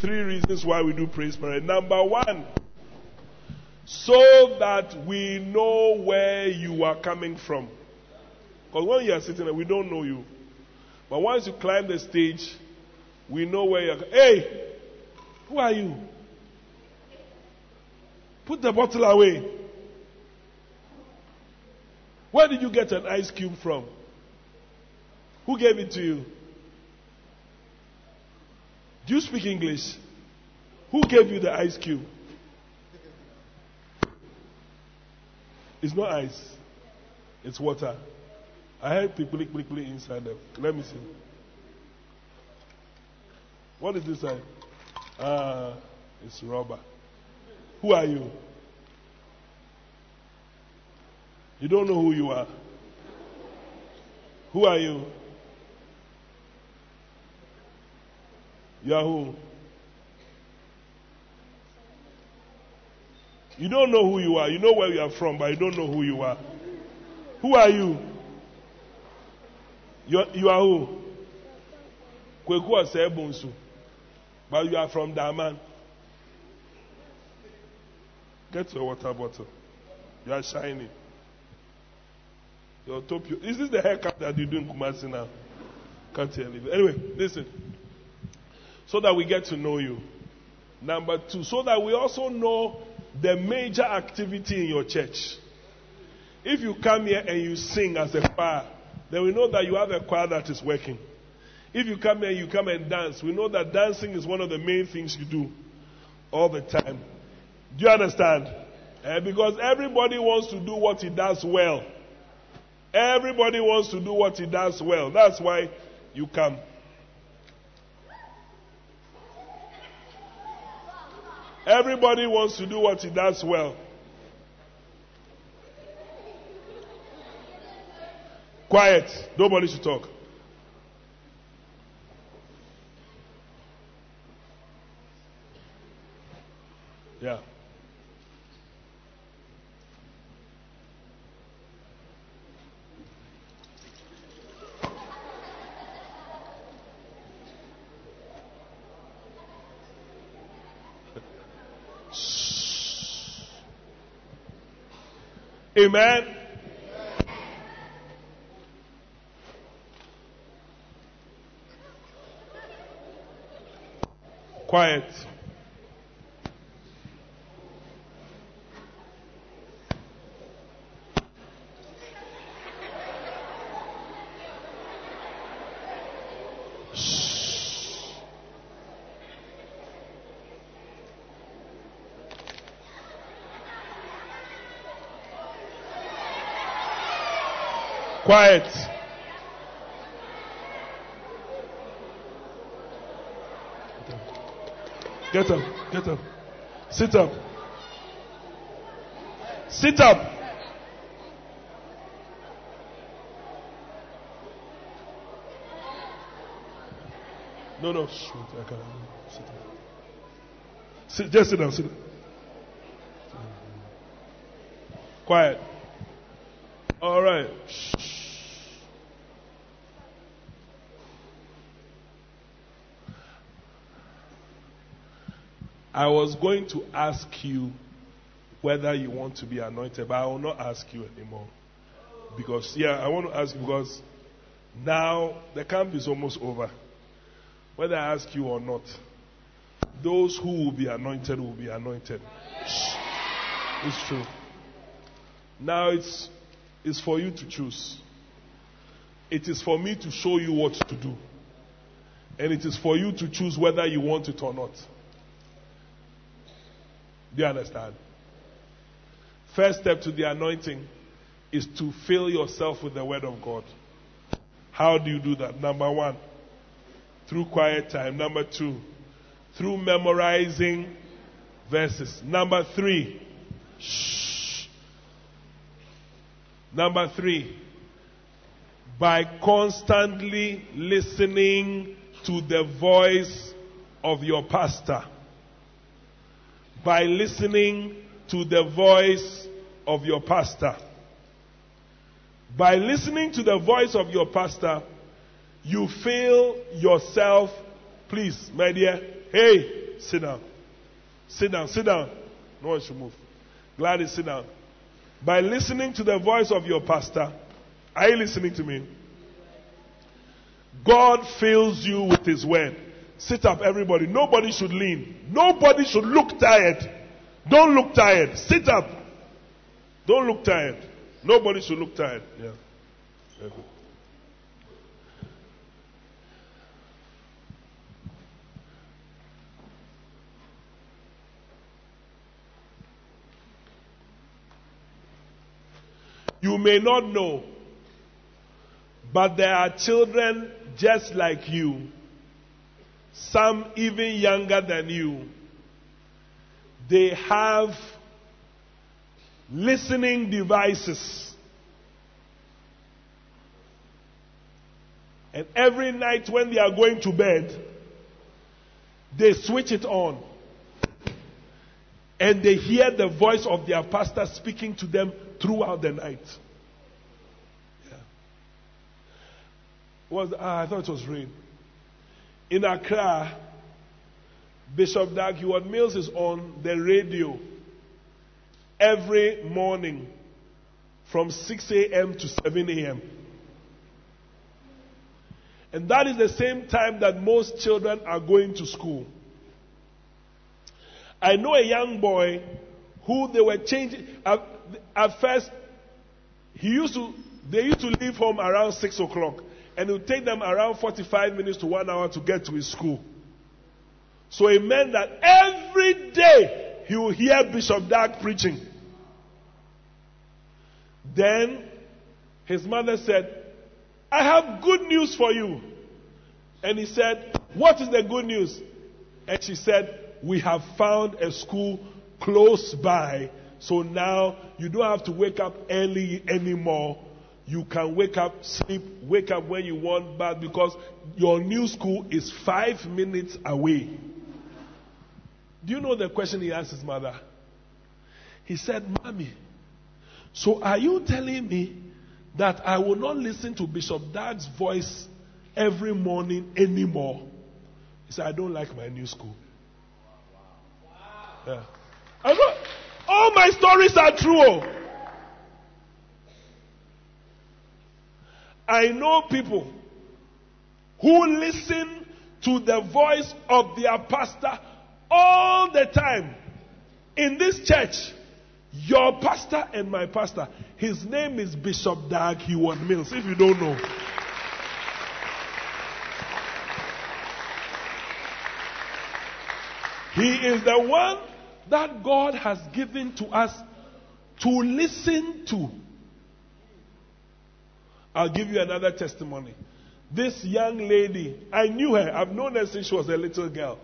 three reasons why we do praise parade. Number one, so that we know where you are coming from. Because when you are sitting there, we don't know you. But once you climb the stage, we know where you're. Hey, who are you? Put the bottle away. Where did you get an ice cube from? Who gave it to you? Do you speak English? Who gave you the ice cube? It's not ice, it's water. I heard people click, click, click inside them. Let me see. What is this side? Ah, it's rubber. Who are you? You don't know who you are. Who are you? Who? You don't know who you are. You know where you are from, but you don't know who you are. Who are you? You are, you are who? Kweku Osebunsu. But you are from Daman. Get your water bottle. You are shining. Your top. Is this the haircut that you do in Kumasi now? Can't tell you. Anyway, listen. So that we get to know you. Number two, so that we also know the major activity in your church. If you come here and you sing as a choir, then we know that you have a choir that is working. If you come here and you come and dance, we know that dancing is one of the main things you do all the time. Do you understand? Uh, because everybody wants to do what he does well. Everybody wants to do what he does well. That's why you come. Everybody wants to do what he does well. Quiet. Nobody should talk. Yeah. Amen. Quiet. Quiet. Get up. Get up. Sit up. Sit up. No, no. Shoot, I can't. Sit down. Sit, just sit down. Sit down. Quiet. All right. I was going to ask you whether you want to be anointed, but I will not ask you anymore. Because, yeah, I want to ask because now the camp is almost over. Whether I ask you or not, those who will be anointed will be anointed. It's true. Now it's, it's for you to choose. It is for me to show you what to do. And it is for you to choose whether you want it or not. Do you understand? First step to the anointing is to fill yourself with the Word of God. How do you do that? Number one, through quiet time. Number two, through memorizing verses. Number three, shh. Number three, by constantly listening to the voice of your pastor by listening to the voice of your pastor. By listening to the voice of your pastor, you feel yourself, please, my dear, hey, sit down. Sit down, sit down. No one should move. Gladys, sit down. By listening to the voice of your pastor, are you listening to me? God fills you with His word. Sit up, everybody. Nobody should lean. Nobody should look tired. Don't look tired. Sit up. Don't look tired. Nobody should look tired. Yeah. Very good. You may not know, but there are children just like you, some even younger than you. They have listening devices. And every night when they are going to bed, they switch it on. And they hear the voice of their pastor speaking to them throughout the night. Yeah. Was ah, I thought it was rain. In Accra, Bishop Dag Heward Mills is on the radio every morning from 6 a.m. to 7 a.m. And that is the same time that most children are going to school. I know a young boy who they were changing. At, at first, he used to, they used to leave home around 6 o'clock. And it would take them around 45 minutes to one hour to get to his school. So it meant that every day he would hear Bishop Dag preaching. Then his mother said, I have good news for you. And he said, What is the good news? And she said, We have found a school close by. So now you don't have to wake up early anymore. You can wake up, sleep, wake up when you want, but because your new school is five minutes away. Do you know the question he asked his mother? He said, Mommy, so are you telling me that I will not listen to Bishop Dad's voice every morning anymore? He said, I don't like my new school. Yeah. I all my stories are true. Oh. I know people who listen to the voice of their pastor all the time in this church. Your pastor and my pastor, his name is Bishop Dag Heward Mills, if you don't know. He is the one that God has given to us to listen to. I'll give you another testimony. This young lady, I knew her. I've known her since she was a little girl.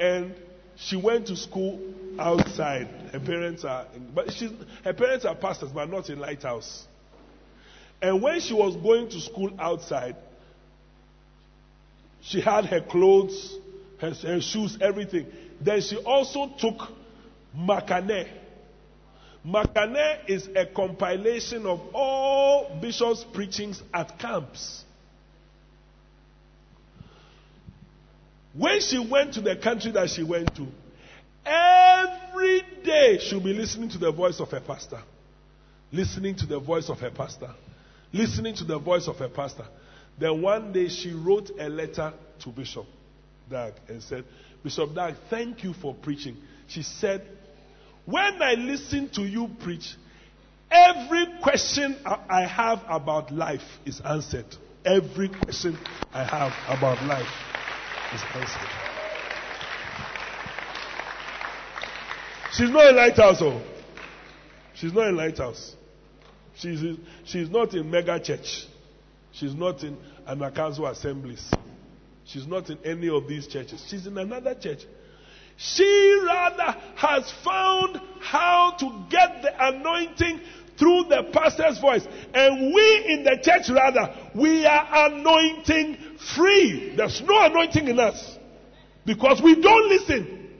And she went to school outside. Her parents are, but she's, her parents are pastors, but not in Lighthouse. And when she was going to school outside, she had her clothes, her, her shoes, everything. Then she also took Makane. Makane is a compilation of all bishops' preachings at camps. When she went to the country that she went to, every day she'll be listening to the voice of her pastor. Listening to the voice of her pastor. Listening to the voice of her pastor. Then one day she wrote a letter to Bishop Dag and said, Bishop Dag, thank you for preaching. She said, When I listen to you preach, every question I have about life is answered. Every question I have about life is answered. She's not in lighthouse, oh. She's not in lighthouse. She's, she's not in mega church. She's not in Anagkazo assemblies. She's not in any of these churches. She's in another church. She rather has found how to get the anointing through the pastor's voice. And we in the church rather, we are anointing free. There's no anointing in us. Because we don't listen.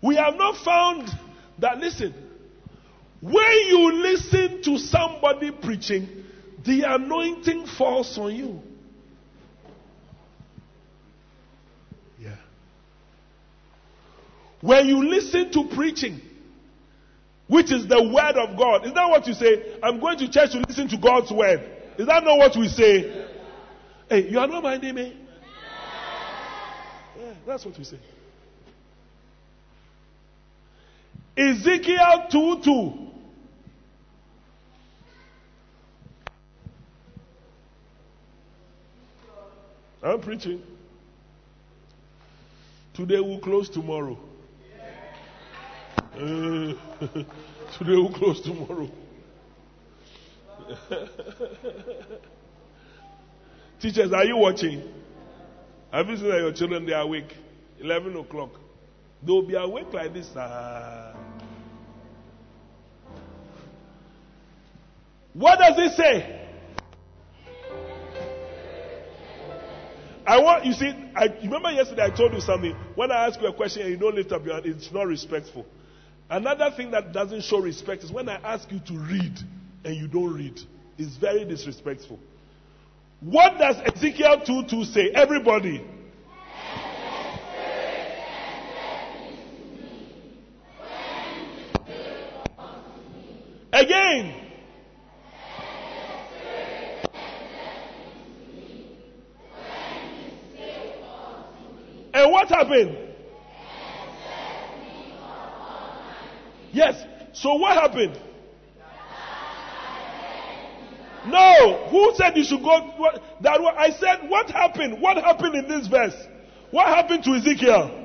We have not found that, listen, when you listen to somebody preaching, the anointing falls on you. When you listen to preaching, which is the word of God, is that what you say? I'm going to church to listen to God's word. Is that not what we say? Hey, you are not minding me? Yeah, that's what we say. Ezekiel 2 2. I'm preaching. Today we'll close tomorrow. Today we'll close tomorrow. Teachers, are you watching? Have you seen that your children they are awake? 11 o'clock. They'll be awake like this. Uh, what does it say? I want you see. I remember yesterday I told you something. When I ask you a question and you don't lift up your hand, it's not respectful. Another thing that doesn't show respect is when I ask you to read and you don't read. It's very disrespectful. What does Ezekiel 2 2 say? Everybody. Again. And what happened? Yes. So what happened? No. Who said you should go? What, that I said. What happened? What happened in this verse? What happened to Ezekiel?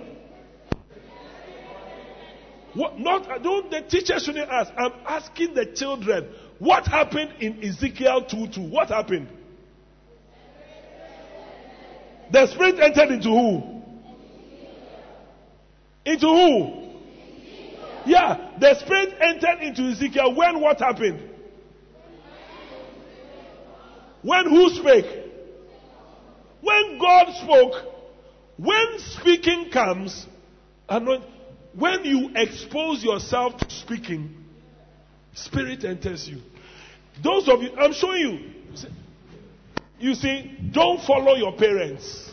What, not don't the teacher shouldn't ask. I'm asking the children. What happened in Ezekiel 2 2? What happened? The spirit entered into who? Into who? Yeah, the spirit entered into Ezekiel when what happened? When who spake? When God spoke, when speaking comes, and when you expose yourself to speaking, spirit enters you. Those of you, I'm showing you. You see, don't follow your parents.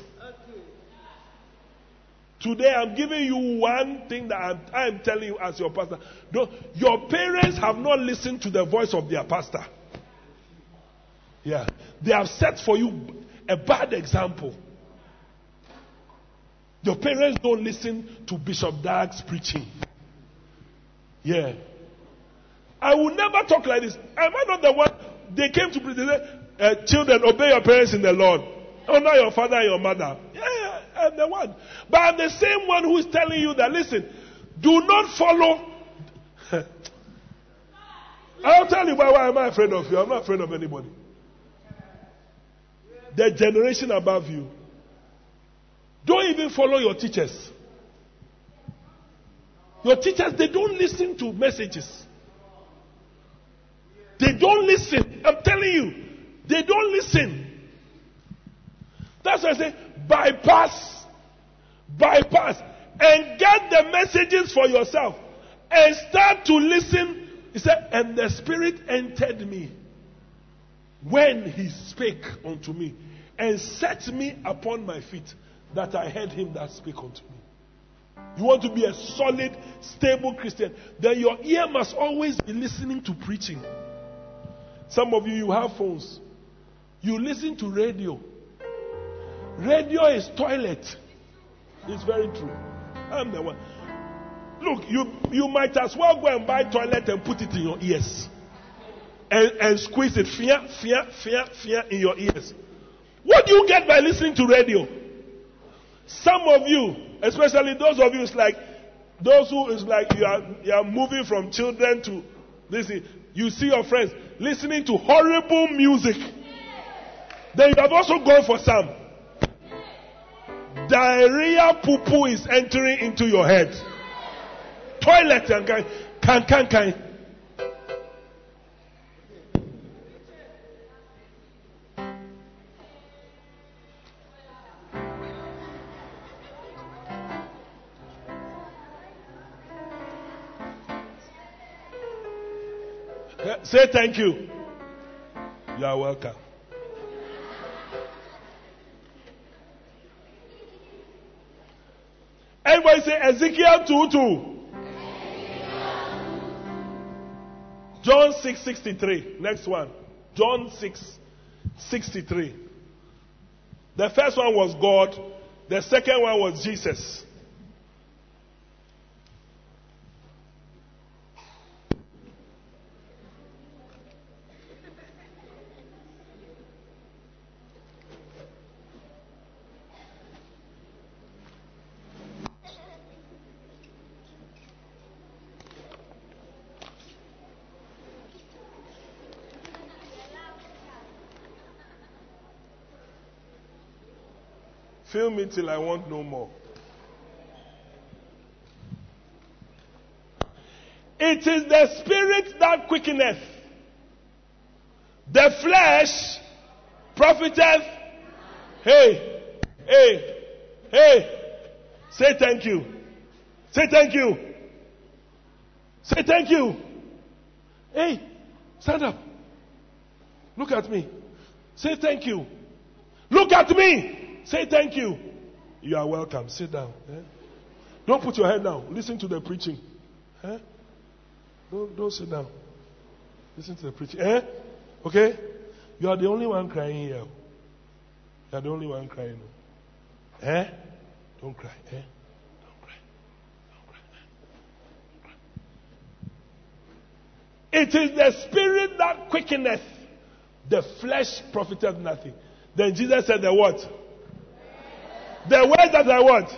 Today I'm giving you one thing that I'm, I'm telling you as your pastor. Don't, your parents have not listened to the voice of their pastor. Yeah. They have set for you a bad example. Your parents don't listen to Bishop Dag's preaching. Yeah. I will never talk like this. Am I not the one? They came to preach. They said, uh, children, obey your parents in the Lord. Honor your father and your mother. Yeah, I'm the one. But I'm the same one who is telling you that, listen, do not follow. I'll tell you why, why am I afraid of you? I'm not afraid of anybody. The generation above you. Don't even follow your teachers. Your teachers, they don't listen to messages. They don't listen. I'm telling you, they don't listen. That's why I say bypass, bypass, and get the messages for yourself and start to listen. He said, and the Spirit entered me when he spake unto me and set me upon my feet that I heard him that spake unto me. You want to be a solid, stable Christian, then your ear must always be listening to preaching. Some of you, you have phones. You listen to radio. Radio is toilet. It's very true. I'm the one. Look, you, you might as well go and buy toilet and put it in your ears. And, and squeeze it, fear, fear, fear, fear in your ears. What do you get by listening to radio? Some of you, especially those of you, it's like those who is like you are you are moving from children to this. You see your friends listening to horrible music. Then you have also gone for some. Diarrhea poo poo is entering into your head. Toilet and can can can can. Say thank you. You are welcome. Everybody say Ezekiel 2 2. John 6 63. Next one. John 6 63. The first one was God, the second one was Jesus. Fill me till I want no more. It is the spirit that quickeneth. The flesh profiteth. Hey, hey, hey. Say thank you. Say thank you. Say thank you. Hey, stand up. Look at me. Say thank you. Look at me. Say thank you. You are welcome. Sit down. Eh? Don't put your head down. Listen to the preaching. Eh? Don't, don't sit down. Listen to the preaching. Eh? Okay? You are the only one crying here. You are the only one crying. Eh? Don't cry. Eh? Don't cry. Don't cry. Eh? Don't cry. It is the spirit that quickeneth. The flesh profiteth nothing. Then Jesus said the what? The words that I what?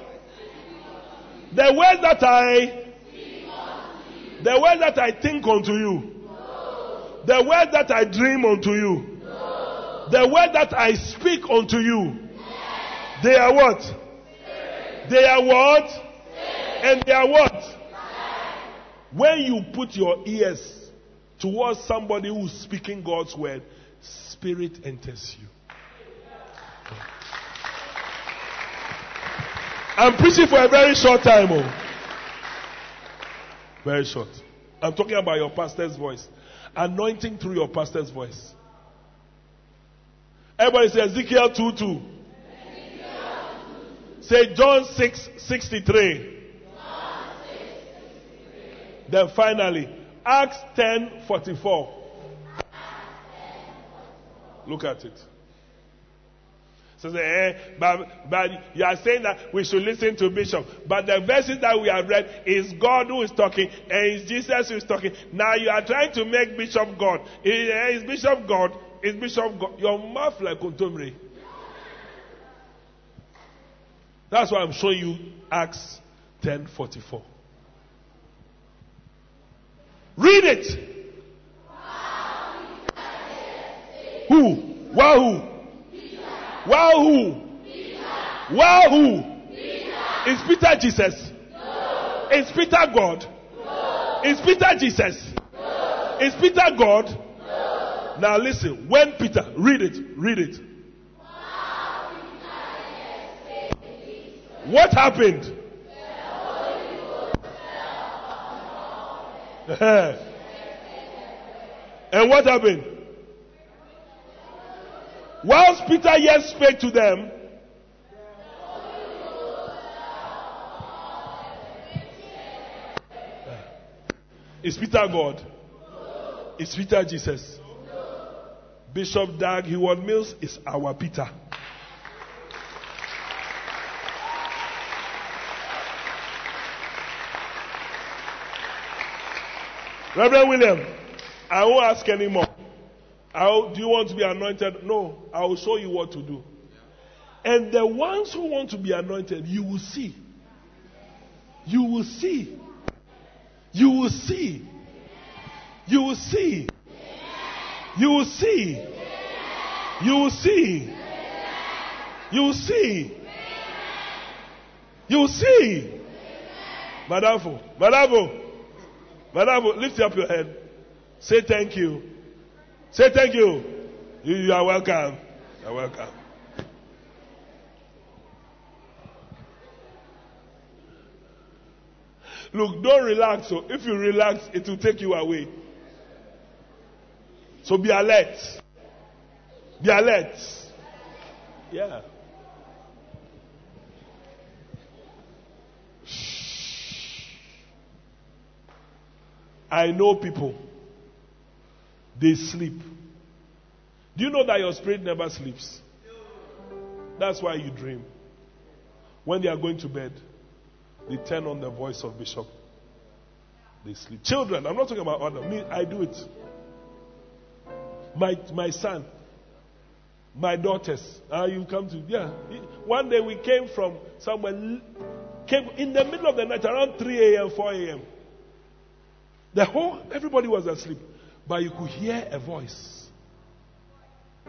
The words that I the words that I think unto you. The word that I dream unto you. The word that I speak unto you. They are what? They are what? And they are what? When you put your ears towards somebody who's speaking God's word, spirit enters you. I'm preaching for a very short time. Oh. Very short. I'm talking about your pastor's voice. Anointing through your pastor's voice. Everybody say Ezekiel 2 2. Say John 6 63. Then finally, Acts 10 44. Look at it. So eh, but, but you are saying that we should listen to Bishop. But the verses that we have read is God who is talking and it's Jesus who is talking. Now you are trying to make Bishop God. Is, Bishop God? Is Bishop God? Your mouth like Kontomre. That's why I'm showing you Acts 10:44. Read it. Who? Wahoo. Well, who? Well, who? Is Peter Jesus? No. Is Peter God? No. Is Peter Jesus? No. Is Peter God? No. Now listen. When Peter, read it, read it. What happened? and what happened? Whilst Peter yet spake to them, eh, Is Peter God? Is Peter Jesus? Bishop Dag Heward Mills is our Peter. Reverend William, I won't ask anymore. How, do you want to be anointed? No, I will show you what to do. And the ones who want to be anointed, you will see. You will see. You will see. You will see. You will see. You will see. You will see. You will see. Madavo, Madavo, Madavo, lift up your head. Say thank you. Say thank you. You, you are welcome. You are welcome. Look, don't relax. So if you relax, it will take you away. So be alert. Be alert. Yeah. I know people. They sleep. Do you know that your spirit never sleeps? That's why you dream. When they are going to bed, they turn on the voice of Bishop. They sleep. Children, I'm not talking about other. Me, I do it. My, my son, my daughters. Uh, you come to, yeah. One day we came from somewhere, came in the middle of the night, around 3 a.m., 4 a.m. The whole, everybody was asleep. But you could hear a voice.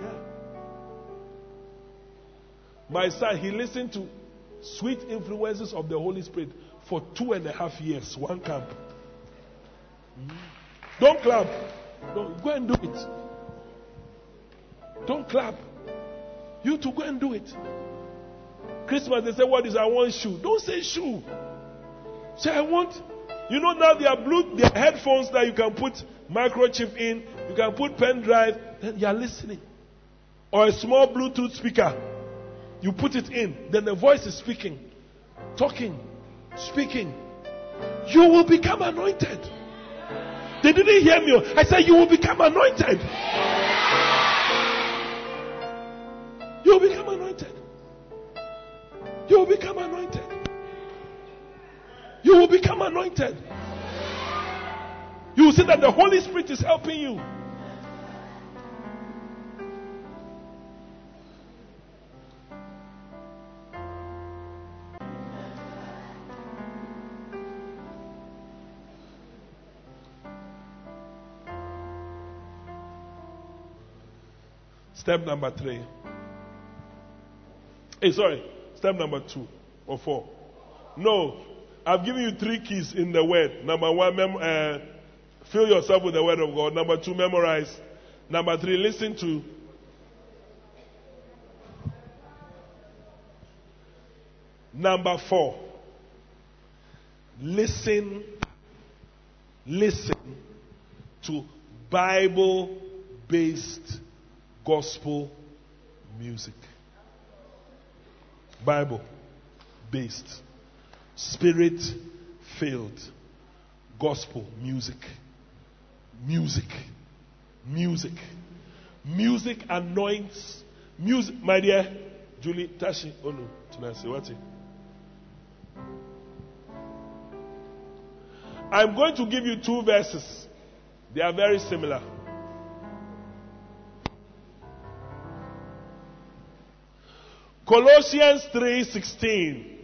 Yeah. My son, he listened to sweet influences of the Holy Spirit for two and a half years, one camp. Mm-hmm. Don't clap. Go and do it. Don't clap. You to go and do it. Christmas, they say, What is I want shoe? Don't say shoe. Say, I want. You know now there are blue, there are headphones that you can put microchip in, you can put pen drive, then you are listening. Or a small Bluetooth speaker. You put it in, then the voice is speaking, talking, speaking. You will become anointed. They didn't hear me. I said, You will become anointed. You will become anointed. You will become anointed. You will become anointed. You see that the Holy Spirit is helping you. Step number three. Hey, sorry. Step number two or four. No. I've given you three keys in the word. Number one, mem- uh, fill yourself with the word of God. Number two, memorize. Number three, listen to. Number four, listen, listen to Bible based gospel music. Bible based, spirit filled, gospel music. Music. Music. Music anoints. Music, my dear Julie Tashi Onu Tunasiwati. I'm going to give you two verses. They are very similar. Colossians 3:16.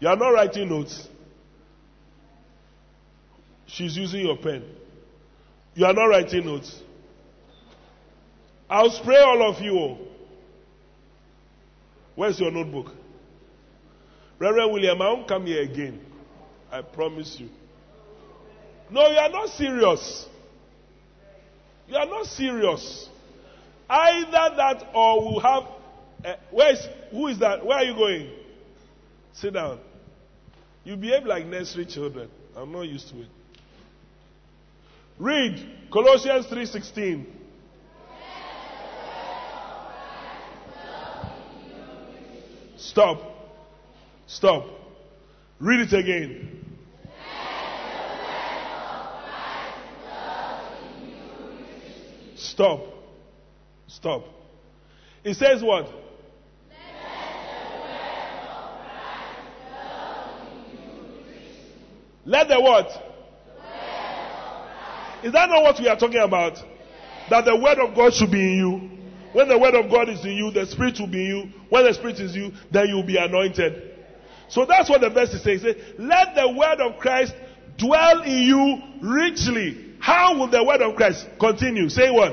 You are not writing notes. She's using your pen. You are not writing notes. I'll spray all of you. Where's your notebook? Reverend William, I won't come here again. I promise you. No, you are not serious. You are not serious. Either that or we'll have. Uh, where is, who is that? Where are you going? Sit down. You behave like nursery children. I'm not used to it. Read Colossians 3:16. Stop. Stop. Read it again. Stop. Stop. It says what? Let the what? Is that not what we are talking about? That the word of God should be in you. When the word of God is in you, the spirit will be in you. When the spirit is in you, then you will be anointed. So that's what the verse is saying. Say, let the word of Christ dwell in you richly. How will the word of Christ continue? Say what?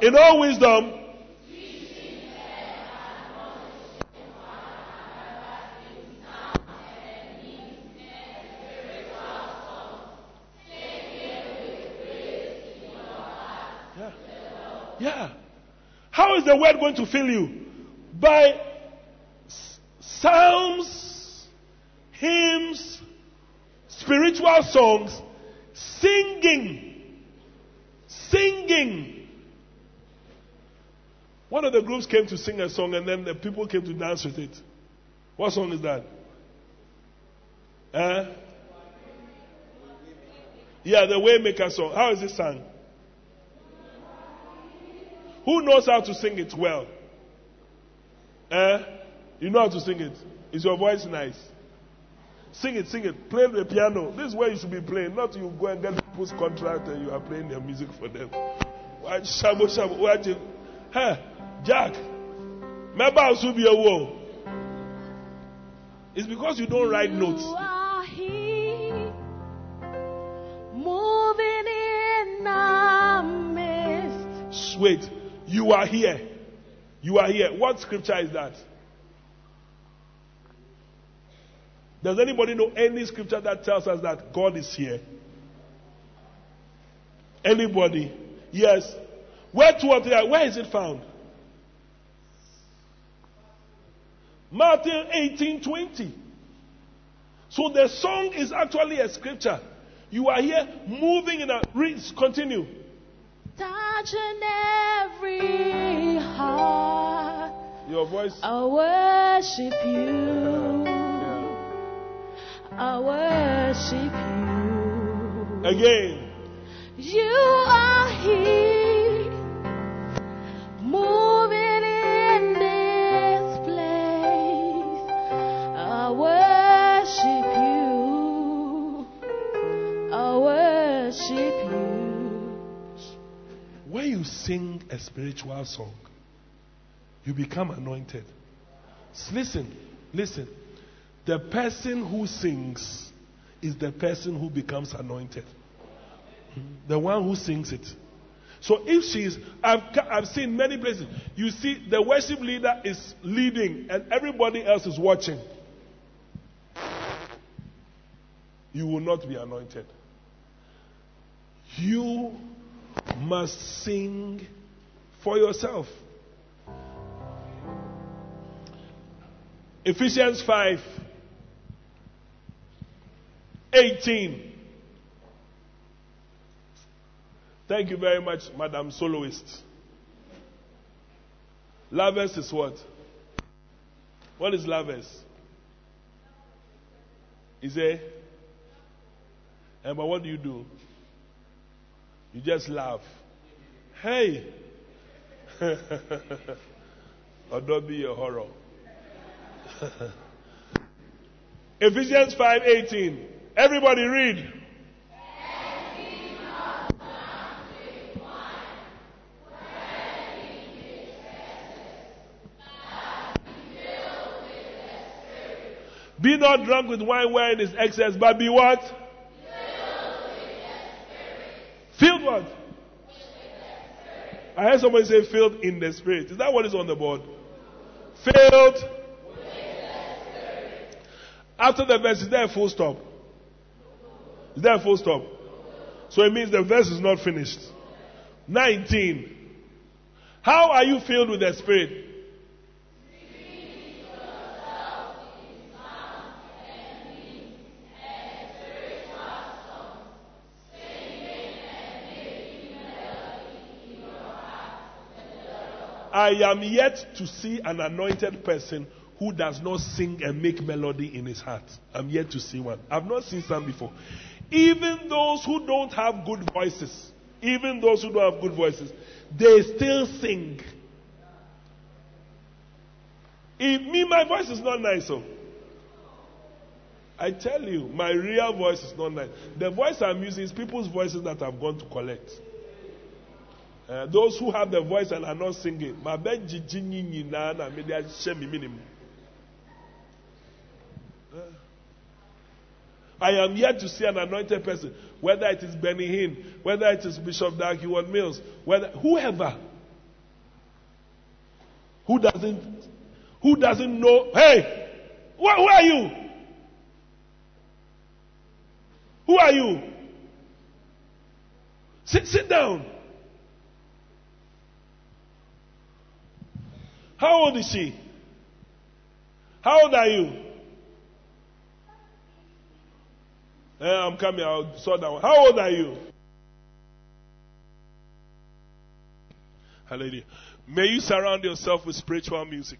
In all wisdom. Yeah. Yeah. How is the word going to fill you? By psalms, hymns, spiritual songs, singing. Singing. One of the groups came to sing a song and then the people came to dance with it. What song is that? Eh? Yeah, the Waymaker song. How is it sung? Who knows how to sing it well? Eh? You know how to sing it? Is your voice nice? Sing it, sing it. Play the piano. This is where you should be playing. Not you go and get people's contract and you are playing their music for them. Watch shabo shabo. Watch it. Hey, Jack. Remember also be a war. It's because you don't write notes. Moving in midst. Wait, you are here. You are here. What scripture is that? Does anybody know any scripture that tells us that God is here? Anybody? Yes. Where three where is it found? Matthew 18 20. So the song is actually a scripture. You are here moving in a. Read, continue. Touching every heart. Your voice. I worship you. Yeah. I worship you. Again. You are here, you sing a spiritual song, you become anointed. Listen, listen. The person who sings is the person who becomes anointed. The one who sings it. So if she's, I've, I've seen many places, you see the worship leader is leading and everybody else is watching. You will not be anointed. You must sing for yourself. Ephesians 5 18. Thank you very much, Madam Soloist. Lovers is what? What is lovers? Is it? And but what do you do? You just laugh. Hey! or don't be a horror. Ephesians 5:18. Everybody read. Be not drunk with wine wherein is excess, but be what? Filled what? I heard somebody say filled in the spirit. Is that what is on the board? Filled. After the verse, is there a full stop? Is there a full stop? So it means the verse is not finished. 19. How are you filled with the spirit? I am yet to see an anointed person who does not sing and make melody in his heart. I'm yet to see one. I've not seen some before. Even those who don't have good voices, even those who don't have good voices, they still sing. If me, my voice is not nice, so I tell you, my real voice is not nice. The voice I'm using is people's voices that I've gone to collect. Uh, those who have the voice and are not singing, na. Uh, I am yet to see an anointed person, whether it is Benny Hinn, whether it is Bishop Dag Mills, whether whoever who doesn't who doesn't know. Hey, who, who are you? Who are you? Sit sit down. How old is she? How old are you? Eh, I'm coming. I'll sort that one. How old are you? Hallelujah. May you surround yourself with spiritual music.